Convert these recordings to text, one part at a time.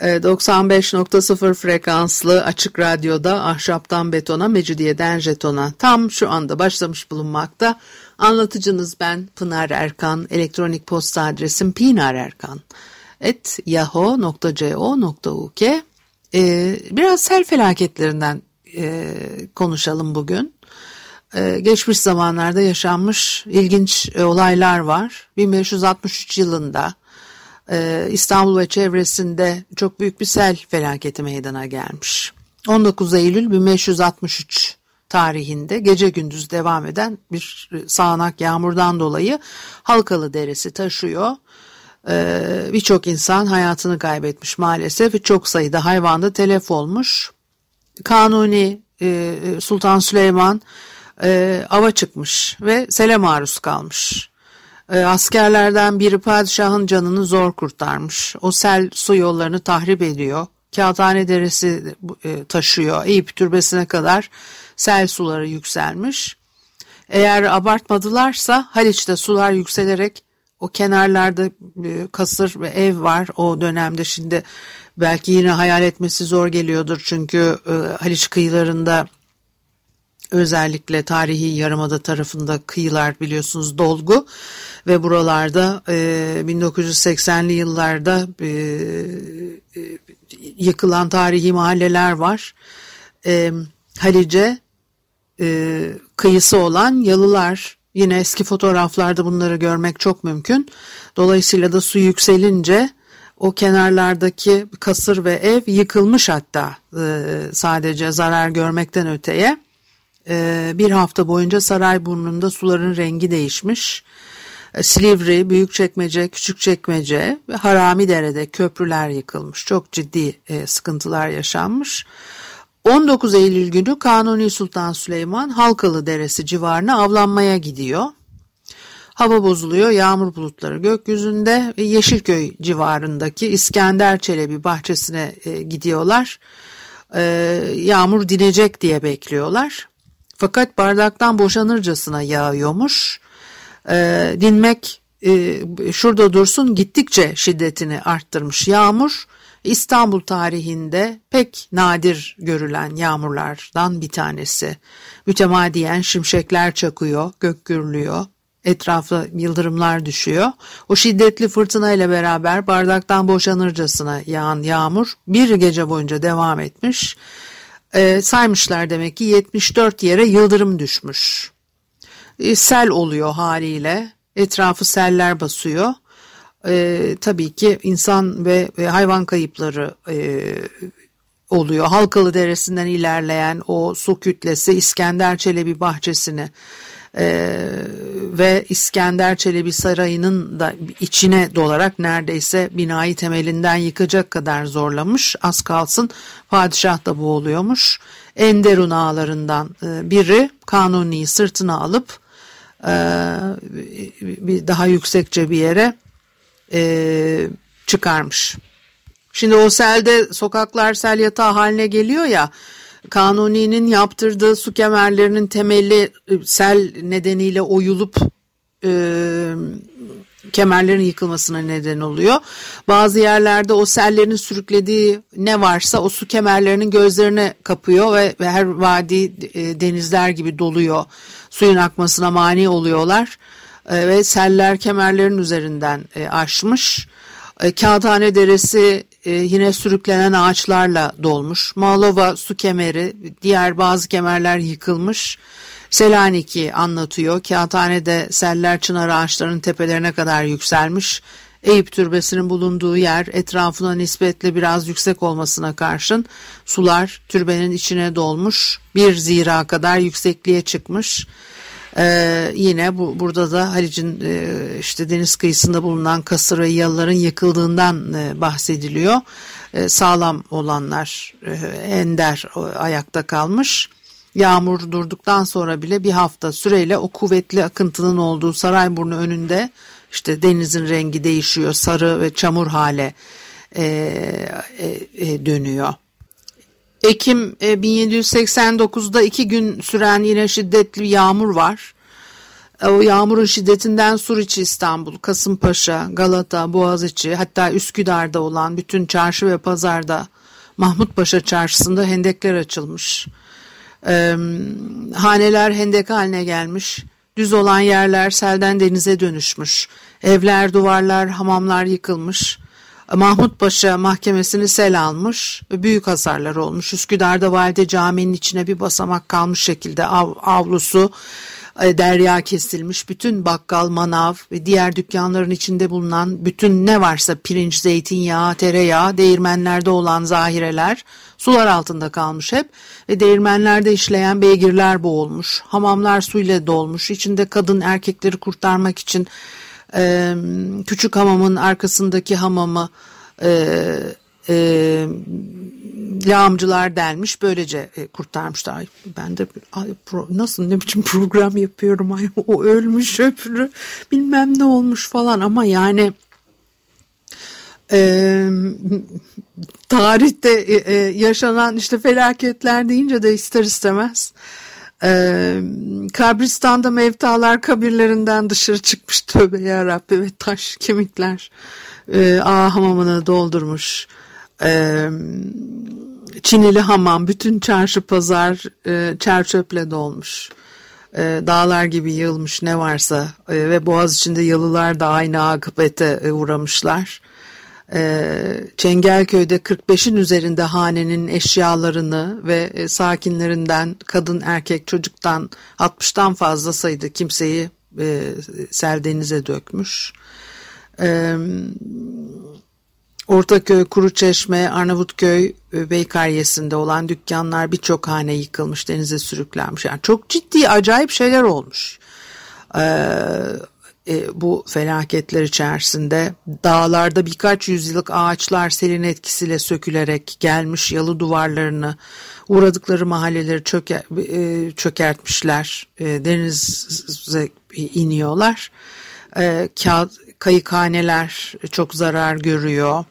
95.0 ee, frekanslı açık radyoda ahşaptan betona, mecidiyeden jetona tam şu anda başlamış bulunmakta. Anlatıcınız ben Pınar Erkan, elektronik posta adresim pinarerkan et yahoo.co.uk ee, Biraz sel felaketlerinden e, konuşalım bugün. Ee, geçmiş zamanlarda yaşanmış ilginç e, olaylar var. 1563 yılında e, İstanbul ve çevresinde çok büyük bir sel felaketi meydana gelmiş. 19 Eylül 1563 tarihinde gece gündüz devam eden bir sağanak yağmurdan dolayı Halkalı Deresi taşıyor. Ee, birçok insan hayatını kaybetmiş maalesef çok sayıda hayvanda telef olmuş. Kanuni e, Sultan Süleyman e, ava çıkmış ve sele maruz kalmış. E, askerlerden biri padişahın canını zor kurtarmış. O sel su yollarını tahrip ediyor. Kağıthane Deresi e, taşıyor. Eyüp Türbesi'ne kadar sel suları yükselmiş. Eğer abartmadılarsa Haliç'te sular yükselerek o kenarlarda e, kasır ve ev var o dönemde şimdi belki yine hayal etmesi zor geliyordur çünkü e, Haliç kıyılarında özellikle tarihi yarımada tarafında kıyılar biliyorsunuz dolgu ve buralarda e, 1980'li yıllarda e, e, yıkılan tarihi mahalleler var. E, Halice e, kıyısı olan yalılar yine eski fotoğraflarda bunları görmek çok mümkün. Dolayısıyla da su yükselince o kenarlardaki kasır ve ev yıkılmış hatta e, sadece zarar görmekten öteye. Ee, bir hafta boyunca Sarayburnu'nda suların rengi değişmiş. Ee, Silivri, Büyükçekmece, Küçükçekmece ve Haramidere'de köprüler yıkılmış. Çok ciddi e, sıkıntılar yaşanmış. 19 Eylül günü Kanuni Sultan Süleyman Halkalı Deresi civarına avlanmaya gidiyor. Hava bozuluyor, yağmur bulutları gökyüzünde ve Yeşilköy civarındaki İskender Çelebi bahçesine e, gidiyorlar. E, yağmur dinecek diye bekliyorlar. Fakat bardaktan boşanırcasına yağıyormuş. E, dinmek e, şurada dursun gittikçe şiddetini arttırmış yağmur. İstanbul tarihinde pek nadir görülen yağmurlardan bir tanesi. Mütemadiyen şimşekler çakıyor, gök gürlüyor, etrafta yıldırımlar düşüyor. O şiddetli fırtına ile beraber bardaktan boşanırcasına yağan yağmur bir gece boyunca devam etmiş e, saymışlar demek ki 74 yere yıldırım düşmüş. E, sel oluyor haliyle. Etrafı seller basıyor. E, tabii ki insan ve, ve hayvan kayıpları e, oluyor. Halkalı Deresi'nden ilerleyen o su kütlesi İskender Çelebi bahçesini e, ve İskender Çelebi Sarayı'nın da içine dolarak neredeyse binayı temelinden yıkacak kadar zorlamış. Az kalsın padişah da boğuluyormuş. Enderun ağalarından e, biri Kanuni'yi sırtına alıp e, bir daha yüksekçe bir yere e, çıkarmış. Şimdi o selde sokaklar sel yatağı haline geliyor ya Kanuni'nin yaptırdığı su kemerlerinin temeli e, sel nedeniyle oyulup e, kemerlerin yıkılmasına neden oluyor. Bazı yerlerde o sellerin sürüklediği ne varsa o su kemerlerinin gözlerine kapıyor ve, ve her vadi e, denizler gibi doluyor. Suyun akmasına mani oluyorlar e, ve seller kemerlerin üzerinden e, aşmış. E, Kağıthane Deresi e, yine sürüklenen ağaçlarla dolmuş. Malova su kemeri, diğer bazı kemerler yıkılmış. Selanik'i anlatıyor. Kağıthane'de seller çınar ağaçlarının tepelerine kadar yükselmiş. Eyüp Türbesi'nin bulunduğu yer etrafına nispetle biraz yüksek olmasına karşın sular türbenin içine dolmuş. Bir zira kadar yüksekliğe çıkmış. Ee, yine bu, burada da Halic'in e, işte deniz kıyısında bulunan kasır ve yalıların yıkıldığından e, bahsediliyor. e, sağlam olanlar e, ender ayakta kalmış. Yağmur durduktan sonra bile bir hafta süreyle o kuvvetli akıntının olduğu Sarayburnu önünde işte denizin rengi değişiyor sarı ve çamur hale e, e, e, dönüyor. Ekim 1789'da iki gün süren yine şiddetli yağmur var. O yağmurun şiddetinden Suriçi İstanbul, Kasımpaşa, Galata, Boğaziçi hatta Üsküdar'da olan bütün çarşı ve pazarda Mahmutpaşa çarşısında hendekler açılmış. Ee, haneler hendek haline gelmiş. Düz olan yerler selden denize dönüşmüş. Evler, duvarlar, hamamlar yıkılmış. Mahmut Paşa mahkemesini sel almış büyük hasarlar olmuş. Üsküdar'da Valide Camii'nin içine bir basamak kalmış şekilde av, avlusu e, derya kesilmiş. Bütün bakkal, manav ve diğer dükkanların içinde bulunan bütün ne varsa pirinç, zeytinyağı, tereyağı, değirmenlerde olan zahireler sular altında kalmış hep ve değirmenlerde işleyen beygirler boğulmuş. Hamamlar suyla dolmuş. İçinde kadın erkekleri kurtarmak için e, küçük hamamın arkasındaki hamamı e, e, lağımcılar delmiş. Böylece e, kurtarmışlar. Ay, ben de ay, pro, nasıl ne biçim program yapıyorum? Ay o ölmüş öpürü bilmem ne olmuş falan. Ama yani e, tarihte e, yaşanan işte felaketler deyince de ister istemez ee, kabristanda mevtalar kabirlerinden dışarı çıkmış tövbe yarabbi ve taş kemikler e, ağ hamamını doldurmuş. Ee, Çinili hamam bütün çarşı pazar e, çerçöple dolmuş. E, dağlar gibi yığılmış ne varsa e, ve boğaz içinde yalılar da aynı akıbete e, uğramışlar Çengelköy'de 45'in üzerinde hanenin eşyalarını ve e, sakinlerinden kadın erkek çocuktan 60'tan fazla sayıda kimseyi e, sel denize dökmüş. E, Ortaköy, Kuruçeşme, Arnavutköy, e, Beykaryesi'nde olan dükkanlar birçok hane yıkılmış, denize sürüklenmiş. Yani çok ciddi, acayip şeyler olmuş. Ee, e, bu felaketler içerisinde dağlarda birkaç yüzyıllık ağaçlar selin etkisiyle sökülerek gelmiş yalı duvarlarını uğradıkları mahalleleri çöke, e, çökertmişler. E, denize iniyorlar. E, kağıt, kayıkhaneler çok zarar görüyor.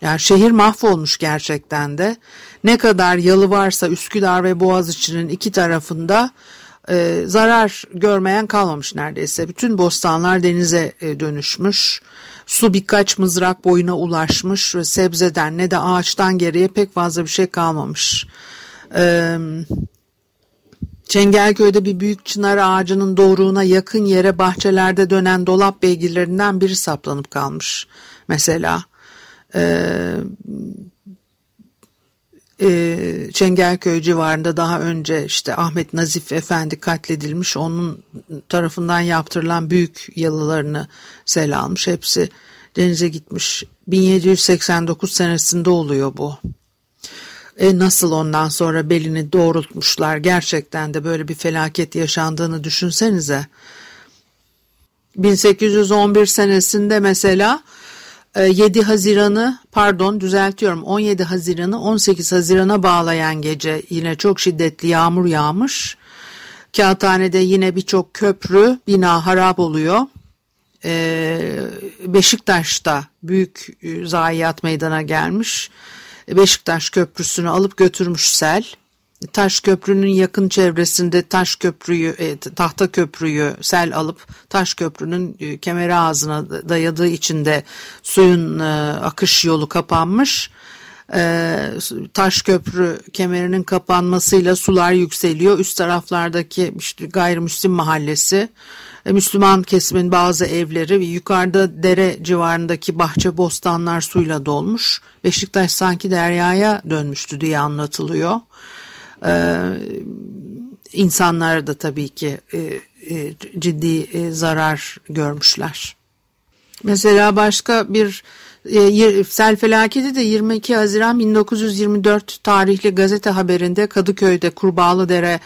Yani şehir mahvolmuş gerçekten de. Ne kadar yalı varsa Üsküdar ve Boğaziçi'nin iki tarafında e, zarar görmeyen kalmamış neredeyse. Bütün bostanlar denize e, dönüşmüş. Su birkaç mızrak boyuna ulaşmış ve sebzeden ne de ağaçtan geriye pek fazla bir şey kalmamış. E, Çengelköy'de bir büyük çınar ağacının doğruğuna yakın yere bahçelerde dönen dolap beygirlerinden biri saplanıp kalmış. Mesela e, e, Çengelköy civarında daha önce işte Ahmet Nazif Efendi katledilmiş onun tarafından yaptırılan büyük yalılarını sel almış hepsi denize gitmiş. 1789 senesinde oluyor bu. E nasıl ondan sonra belini doğrultmuşlar? Gerçekten de böyle bir felaket yaşandığını düşünsenize. 1811 senesinde mesela 7 ee, Haziran'ı pardon düzeltiyorum 17 Haziran'ı 18 Haziran'a bağlayan gece yine çok şiddetli yağmur yağmış. Kağıthane'de yine birçok köprü bina harap oluyor. Ee, Beşiktaş'ta büyük e, zayiat meydana gelmiş. Beşiktaş Köprüsü'nü alıp götürmüş sel. Taş Köprü'nün yakın çevresinde Taş Köprü'yü, e, Tahta Köprü'yü sel alıp Taş Köprü'nün e, kemeri ağzına dayadığı içinde suyun e, akış yolu kapanmış. E, Taş Köprü kemerinin kapanmasıyla sular yükseliyor. Üst taraflardaki işte gayrimüslim mahallesi, e, Müslüman kesimin bazı evleri ve yukarıda dere civarındaki bahçe bostanlar suyla dolmuş. Beşiktaş sanki deryaya dönmüştü diye anlatılıyor. Ee, insanlar da tabii ki e, e, ciddi e, zarar görmüşler. Mesela başka bir e, sel felaketi de 22 Haziran 1924 tarihli gazete haberinde Kadıköy'de Kurbağalıdere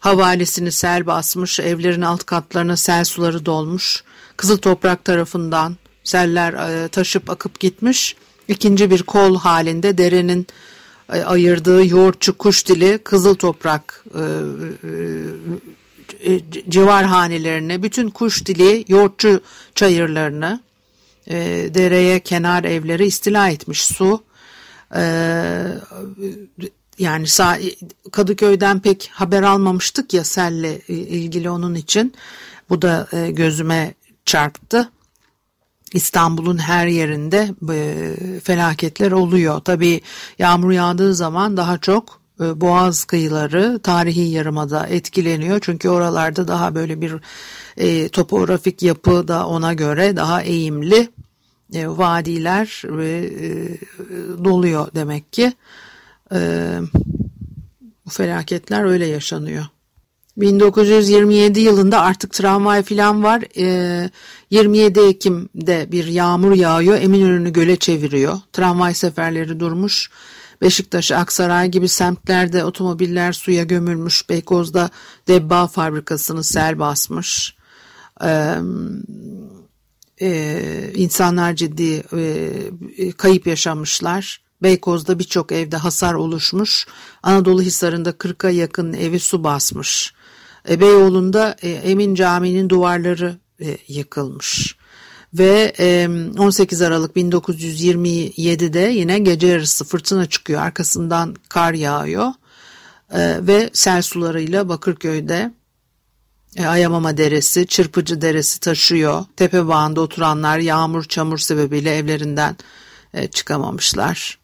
havalesini sel basmış, evlerin alt katlarına sel suları dolmuş. Kızıl Toprak tarafından seller e, taşıp akıp gitmiş. ikinci bir kol halinde derenin e, ayırdığı yoğurtçu kuş dili kızıl toprak e, e, civar hanelerine bütün kuş dili yoğurtçu çayırlarını e, dereye kenar evleri istila etmiş su e, yani Kadıköy'den pek haber almamıştık ya selle ilgili onun için bu da e, gözüme çarptı. İstanbul'un her yerinde e, felaketler oluyor. Tabii yağmur yağdığı zaman daha çok e, Boğaz kıyıları tarihi yarımada etkileniyor. Çünkü oralarda daha böyle bir e, topografik yapı da ona göre daha eğimli e, vadiler e, e, doluyor demek ki. E, bu felaketler öyle yaşanıyor. 1927 yılında artık tramvay falan var. E, 27 Ekim'de bir yağmur yağıyor. Eminönü'nü göle çeviriyor. Tramvay seferleri durmuş. Beşiktaş, Aksaray gibi semtlerde otomobiller suya gömülmüş. Beykoz'da debba fabrikasını sel basmış. Ee, e, insanlar ciddi e, kayıp yaşamışlar. Beykoz'da birçok evde hasar oluşmuş. Anadolu Hisarı'nda 40'a yakın evi su basmış. E, Beyoğlu'nda e, Emin Camii'nin duvarları e, yıkılmış. Ve 18 Aralık 1927'de yine gece yarısı fırtına çıkıyor. Arkasından kar yağıyor. Ve sel sularıyla Bakırköy'de Ayamama Deresi, Çırpıcı Deresi taşıyor. Tepe bağında oturanlar yağmur çamur sebebiyle evlerinden çıkamamışlar.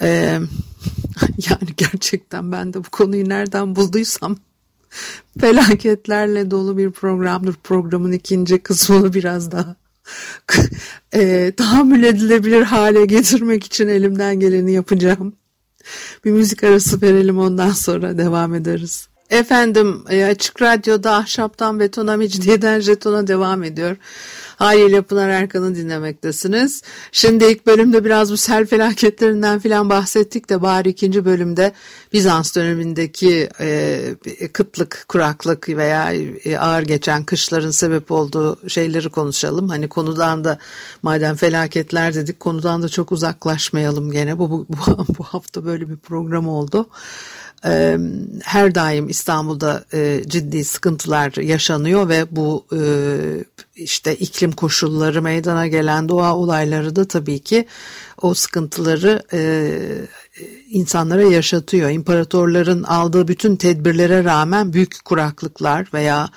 yani gerçekten ben de bu konuyu nereden bulduysam felaketlerle dolu bir programdır. Programın ikinci kısmını biraz daha e, tahammül edilebilir hale getirmek için elimden geleni yapacağım. Bir müzik arası verelim ondan sonra devam ederiz. Efendim e, Açık Radyo'da Ahşaptan Betona Mecidiyeden Jeton'a devam ediyor. Haliyle Pınar Erkan'ı dinlemektesiniz. Şimdi ilk bölümde biraz bu sel felaketlerinden filan bahsettik de bari ikinci bölümde Bizans dönemindeki e, kıtlık, kuraklık veya e, ağır geçen kışların sebep olduğu şeyleri konuşalım. Hani konudan da madem felaketler dedik konudan da çok uzaklaşmayalım gene. Bu, bu, bu hafta böyle bir program oldu her daim İstanbul'da ciddi sıkıntılar yaşanıyor ve bu işte iklim koşulları meydana gelen doğa olayları da tabii ki o sıkıntıları insanlara yaşatıyor. İmparatorların aldığı bütün tedbirlere rağmen büyük kuraklıklar veya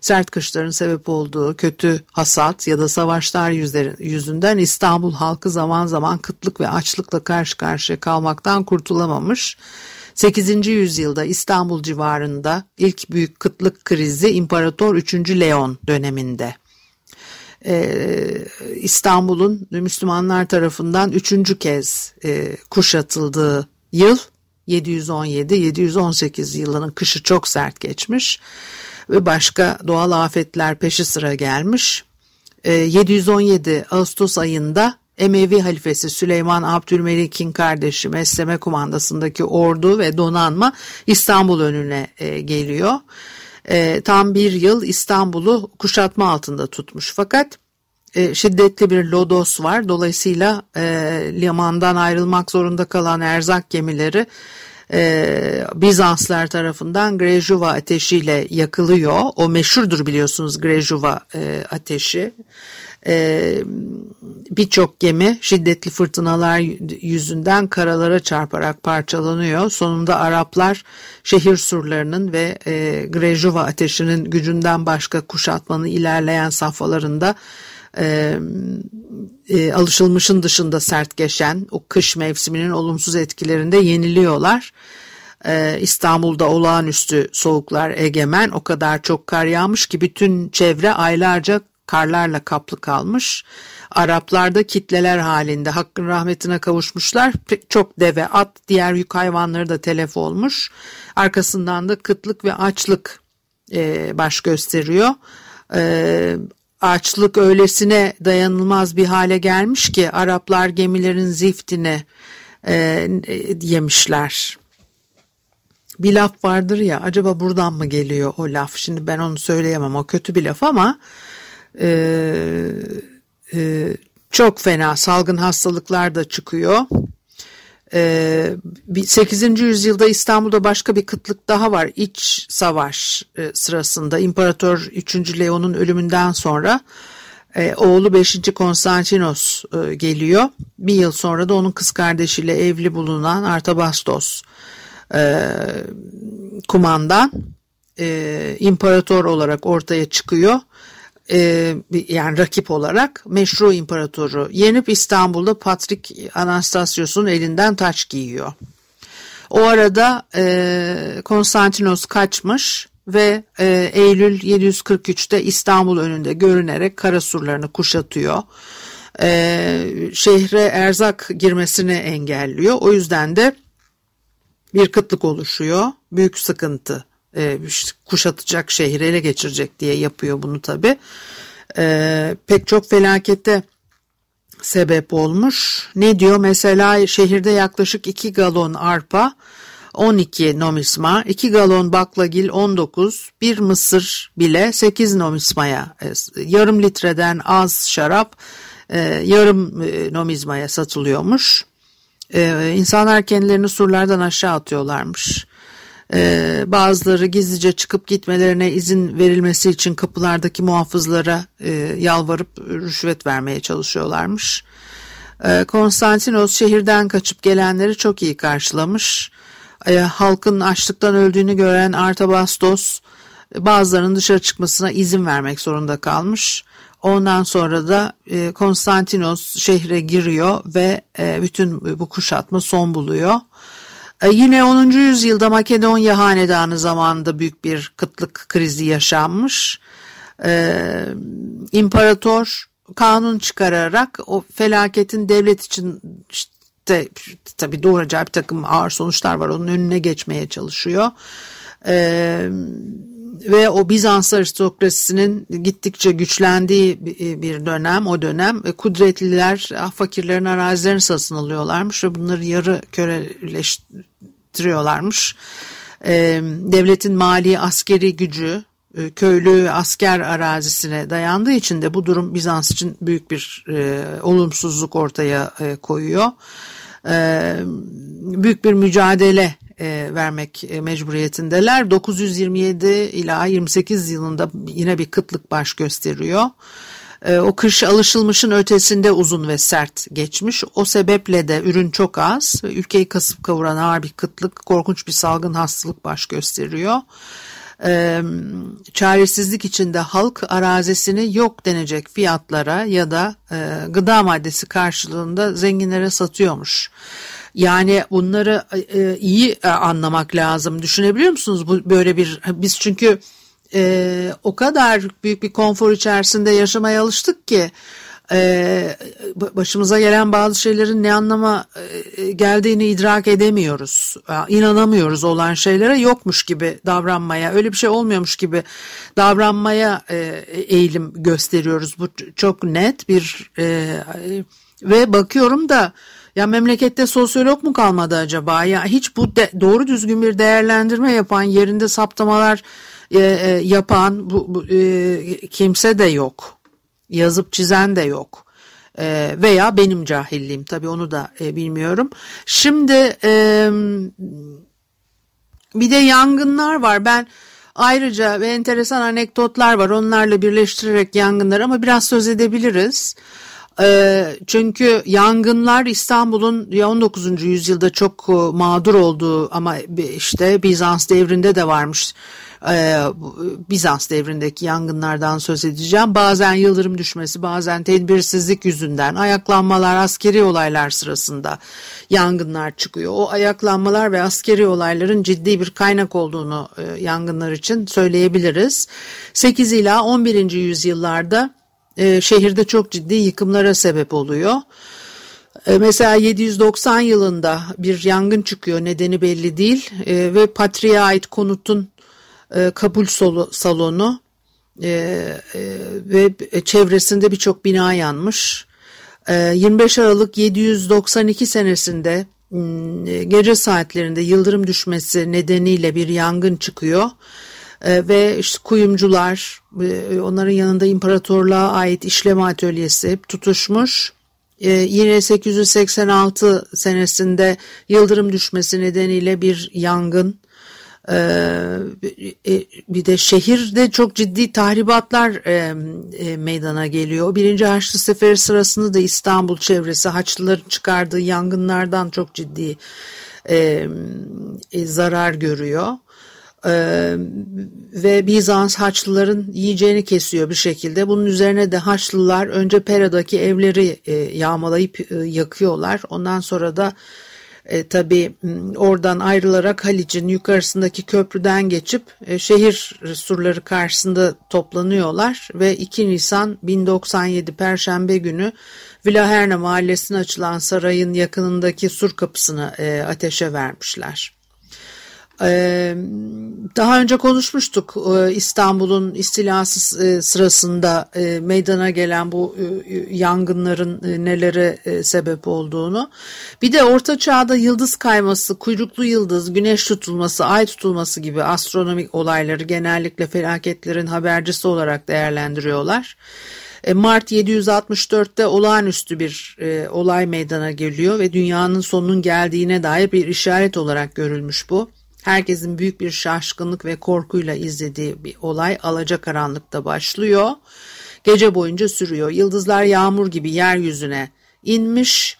sert kışların sebep olduğu kötü hasat ya da savaşlar yüzünden İstanbul halkı zaman zaman kıtlık ve açlıkla karşı karşıya kalmaktan kurtulamamış. 8. yüzyılda İstanbul civarında ilk büyük kıtlık krizi İmparator 3. Leon döneminde. Ee, İstanbul'un Müslümanlar tarafından üçüncü kez e, kuşatıldığı yıl 717-718 yılının kışı çok sert geçmiş ve başka doğal afetler peşi sıra gelmiş. E, 717 Ağustos ayında Emevi halifesi Süleyman Abdülmelik'in kardeşi Mesleme kumandasındaki ordu ve donanma İstanbul önüne e, geliyor. E, tam bir yıl İstanbul'u kuşatma altında tutmuş fakat e, şiddetli bir lodos var. Dolayısıyla e, limandan ayrılmak zorunda kalan erzak gemileri e, Bizanslar tarafından Grejuva ateşiyle yakılıyor. O meşhurdur biliyorsunuz Grejuva e, ateşi. E, Birçok gemi şiddetli fırtınalar yüzünden karalara çarparak parçalanıyor. Sonunda Araplar şehir surlarının ve e, Grejuva ateşinin gücünden başka kuşatmanın ilerleyen safhalarında e, e, alışılmışın dışında sert geçen o kış mevsiminin olumsuz etkilerinde yeniliyorlar. E, İstanbul'da olağanüstü soğuklar egemen o kadar çok kar yağmış ki bütün çevre aylarca karlarla kaplı kalmış. Araplarda kitleler halinde hakkın rahmetine kavuşmuşlar. Çok deve, at, diğer yük hayvanları da telef olmuş. Arkasından da kıtlık ve açlık e, baş gösteriyor. E, açlık öylesine dayanılmaz bir hale gelmiş ki Araplar gemilerin ziftini e, yemişler. Bir laf vardır ya acaba buradan mı geliyor o laf? Şimdi ben onu söyleyemem o kötü bir laf ama e, e, çok fena salgın hastalıklar da çıkıyor. 8. Ee, yüzyılda İstanbul'da başka bir kıtlık daha var. İç savaş e, sırasında İmparator 3. Leon'un ölümünden sonra e, oğlu 5. Konstantinos e, geliyor. Bir yıl sonra da onun kız kardeşiyle evli bulunan Artabastos kumandan imparator olarak ortaya çıkıyor e, yani rakip olarak meşru imparatoru yenip İstanbul'da Patrik Anastasios'un elinden taç giyiyor. O arada e, Konstantinos kaçmış ve e, Eylül 743'te İstanbul önünde görünerek Karasurlarını kuşatıyor. E, şehre erzak girmesini engelliyor. O yüzden de bir kıtlık oluşuyor. Büyük sıkıntı e, kuşatacak şehri ele geçirecek diye yapıyor bunu tabi. E, pek çok felakete sebep olmuş. Ne diyor mesela şehirde yaklaşık 2 galon arpa 12 nomisma, 2 galon baklagil 19, bir mısır bile 8 nomismaya, e, yarım litreden az şarap e, yarım e, nomizmaya satılıyormuş. İnsanlar kendilerini surlardan aşağı atıyorlarmış. Ee, bazıları gizlice çıkıp gitmelerine izin verilmesi için kapılardaki muhafızlara e, yalvarıp rüşvet vermeye çalışıyorlarmış. Ee, Konstantinos şehirden kaçıp gelenleri çok iyi karşılamış. Ee, halkın açlıktan öldüğünü gören Artabastos bazılarının dışarı çıkmasına izin vermek zorunda kalmış. Ondan sonra da e, Konstantinos şehre giriyor ve e, bütün bu kuşatma son buluyor. E, yine 10. yüzyılda Makedonya Hanedanı zamanında büyük bir kıtlık krizi yaşanmış. Ee, imparator kanun çıkararak o felaketin devlet için işte tabi doğuracağı bir takım ağır sonuçlar var onun önüne geçmeye çalışıyor. Ee, ve o Bizans aristokrasisinin gittikçe güçlendiği bir dönem o dönem e, kudretliler ah, fakirlerin arazilerini satın alıyorlarmış ve bunları yarı köleleştiriyorlarmış. Ee, devletin mali askeri gücü e, köylü asker arazisine dayandığı için de bu durum Bizans için büyük bir e, olumsuzluk ortaya e, koyuyor. E, büyük bir mücadele e, vermek e, mecburiyetindeler. 927 ila 28 yılında yine bir kıtlık baş gösteriyor. O kış alışılmışın ötesinde uzun ve sert geçmiş. O sebeple de ürün çok az. Ülkeyi kasıp kavuran ağır bir kıtlık, korkunç bir salgın hastalık baş gösteriyor. Ee, çaresizlik içinde halk arazisini yok denecek fiyatlara ya da e, gıda maddesi karşılığında zenginlere satıyormuş. Yani bunları e, iyi e, anlamak lazım. Düşünebiliyor musunuz bu böyle bir biz çünkü e, o kadar büyük bir konfor içerisinde yaşamaya alıştık ki e, başımıza gelen bazı şeylerin ne anlama e, geldiğini idrak edemiyoruz. E, inanamıyoruz olan şeylere yokmuş gibi davranmaya, öyle bir şey olmuyormuş gibi davranmaya e, eğilim gösteriyoruz. Bu çok net bir e, ve bakıyorum da ya memlekette sosyolog mu kalmadı acaba? Ya hiç bu de, doğru düzgün bir değerlendirme yapan, yerinde saptamalar e, e, yapan bu, bu e, kimse de yok. Yazıp çizen de yok. E, veya benim cahilliğim tabii onu da e, bilmiyorum. Şimdi e, bir de yangınlar var. Ben ayrıca ve enteresan anekdotlar var. Onlarla birleştirerek yangınlar ama biraz söz edebiliriz. Ee, çünkü yangınlar İstanbul'un 19. yüzyılda çok e, mağdur olduğu ama işte Bizans devrinde de varmış. Ee, Bizans devrindeki yangınlardan söz edeceğim. Bazen yıldırım düşmesi, bazen tedbirsizlik yüzünden ayaklanmalar, askeri olaylar sırasında yangınlar çıkıyor. O ayaklanmalar ve askeri olayların ciddi bir kaynak olduğunu e, yangınlar için söyleyebiliriz. 8 ila 11. yüzyıllarda e, şehirde çok ciddi yıkımlara sebep oluyor. E, mesela 790 yılında bir yangın çıkıyor nedeni belli değil ve Patriğe ait konutun e, kabul salonu e, e, ve çevresinde birçok bina yanmış. E, 25 Aralık 792 senesinde e, gece saatlerinde yıldırım düşmesi nedeniyle bir yangın çıkıyor e, ve işte kuyumcular e, onların yanında imparatorluğa ait işleme atölyesi tutuşmuş yine 886 senesinde yıldırım düşmesi nedeniyle bir yangın e, bir de şehirde çok ciddi tahribatlar e, e, meydana geliyor. Birinci Haçlı Seferi sırasında da İstanbul çevresi Haçlıların çıkardığı yangınlardan çok ciddi zarar görüyor. Ee, ve Bizans Haçlıların yiyeceğini kesiyor bir şekilde. Bunun üzerine de Haçlılar önce Pera'daki evleri e, yağmalayıp e, yakıyorlar. Ondan sonra da e, tabii oradan ayrılarak Halic'in yukarısındaki köprüden geçip e, şehir surları karşısında toplanıyorlar ve 2 Nisan 1097 Perşembe günü Villaherna mahallesine açılan sarayın yakınındaki sur kapısını e, ateşe vermişler. Ee, daha önce konuşmuştuk e, İstanbul'un istilası e, sırasında e, meydana gelen bu yangınların nelere sebep olduğunu. Bir de orta çağda yıldız kayması, kuyruklu yıldız, güneş tutulması, ay tutulması gibi astronomik olayları genellikle felaketlerin habercisi olarak değerlendiriyorlar. Mart 764'te olağanüstü bir e, olay meydana geliyor ve dünyanın sonunun geldiğine dair bir işaret olarak görülmüş bu. Herkesin büyük bir şaşkınlık ve korkuyla izlediği bir olay alacakaranlıkta başlıyor. Gece boyunca sürüyor. Yıldızlar yağmur gibi yeryüzüne inmiş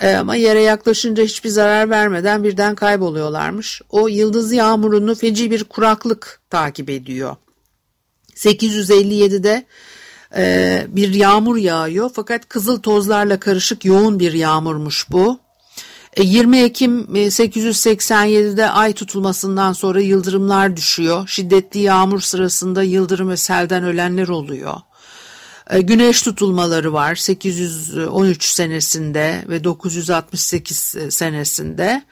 e, ama yere yaklaşınca hiçbir zarar vermeden birden kayboluyorlarmış. O yıldız yağmurunu feci bir kuraklık takip ediyor. 857'de e, bir yağmur yağıyor fakat kızıl tozlarla karışık yoğun bir yağmurmuş bu. 20 e, Ekim 887'de e, ay tutulmasından sonra yıldırımlar düşüyor. Şiddetli yağmur sırasında yıldırım ve selden ölenler oluyor. E, güneş tutulmaları var 813 senesinde ve 968 senesinde.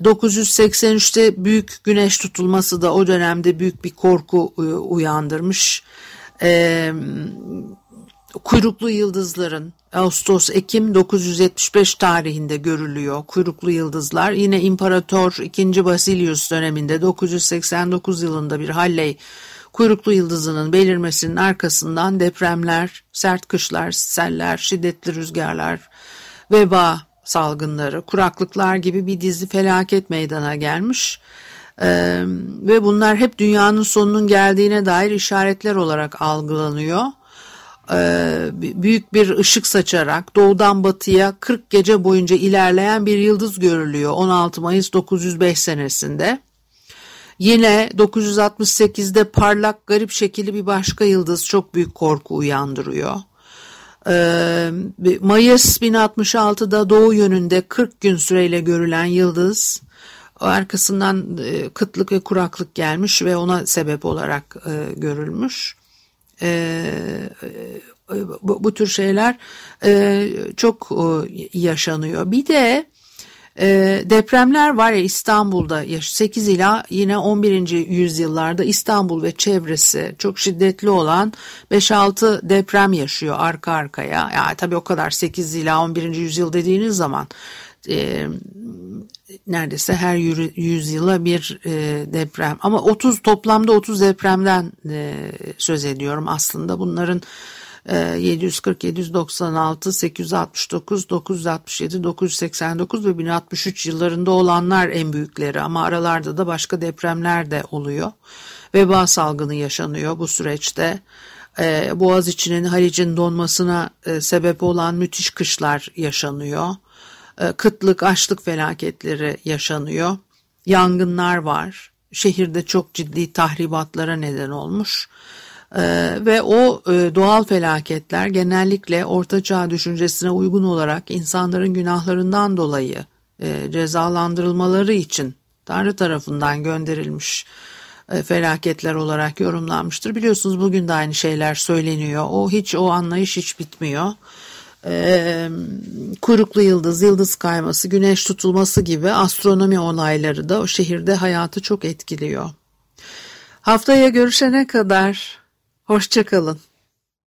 983'te büyük güneş tutulması da o dönemde büyük bir korku uyandırmış. Kuyruklu yıldızların Ağustos-Ekim 975 tarihinde görülüyor kuyruklu yıldızlar. Yine İmparator II. Basilius döneminde 989 yılında bir Halley kuyruklu yıldızının belirmesinin arkasından depremler, sert kışlar, seller, şiddetli rüzgarlar, veba salgınları, kuraklıklar gibi bir dizi felaket meydana gelmiş. Ee, ve bunlar hep dünyanın sonunun geldiğine dair işaretler olarak algılanıyor. E, büyük bir ışık saçarak doğudan batıya 40 gece boyunca ilerleyen bir yıldız görülüyor 16 Mayıs 905 senesinde. Yine 968'de parlak garip şekilli bir başka yıldız çok büyük korku uyandırıyor. Ee, Mayıs 1066'da doğu yönünde 40 gün süreyle görülen yıldız arkasından e, kıtlık ve kuraklık gelmiş ve ona sebep olarak e, görülmüş. Ee, e, bu, bu tür şeyler e, çok e, yaşanıyor. Bir de e, depremler var ya İstanbul'da 8 ila yine 11. yüzyıllarda İstanbul ve çevresi çok şiddetli olan 5-6 deprem yaşıyor arka arkaya. Yani tabii o kadar 8 ila 11. yüzyıl dediğiniz zaman e, neredeyse her yüzyıla bir e, deprem ama 30 toplamda 30 depremden e, söz ediyorum aslında bunların e, 740, 796, 869, 967, 989 ve 1063 yıllarında olanlar en büyükleri ama aralarda da başka depremler de oluyor. Veba salgını yaşanıyor bu süreçte. E, Boğaz içinin Halic'in donmasına e, sebep olan müthiş kışlar yaşanıyor. E, kıtlık, açlık felaketleri yaşanıyor. Yangınlar var. Şehirde çok ciddi tahribatlara neden olmuş. E, ve o e, doğal felaketler genellikle Orta Çağ düşüncesine uygun olarak insanların günahlarından dolayı cezalandırılmaları için Tanrı tarafından gönderilmiş felaketler olarak yorumlanmıştır. Biliyorsunuz bugün de aynı şeyler söyleniyor. O hiç o anlayış hiç bitmiyor e, kuyruklu yıldız, yıldız kayması, güneş tutulması gibi astronomi olayları da o şehirde hayatı çok etkiliyor. Haftaya görüşene kadar hoşçakalın.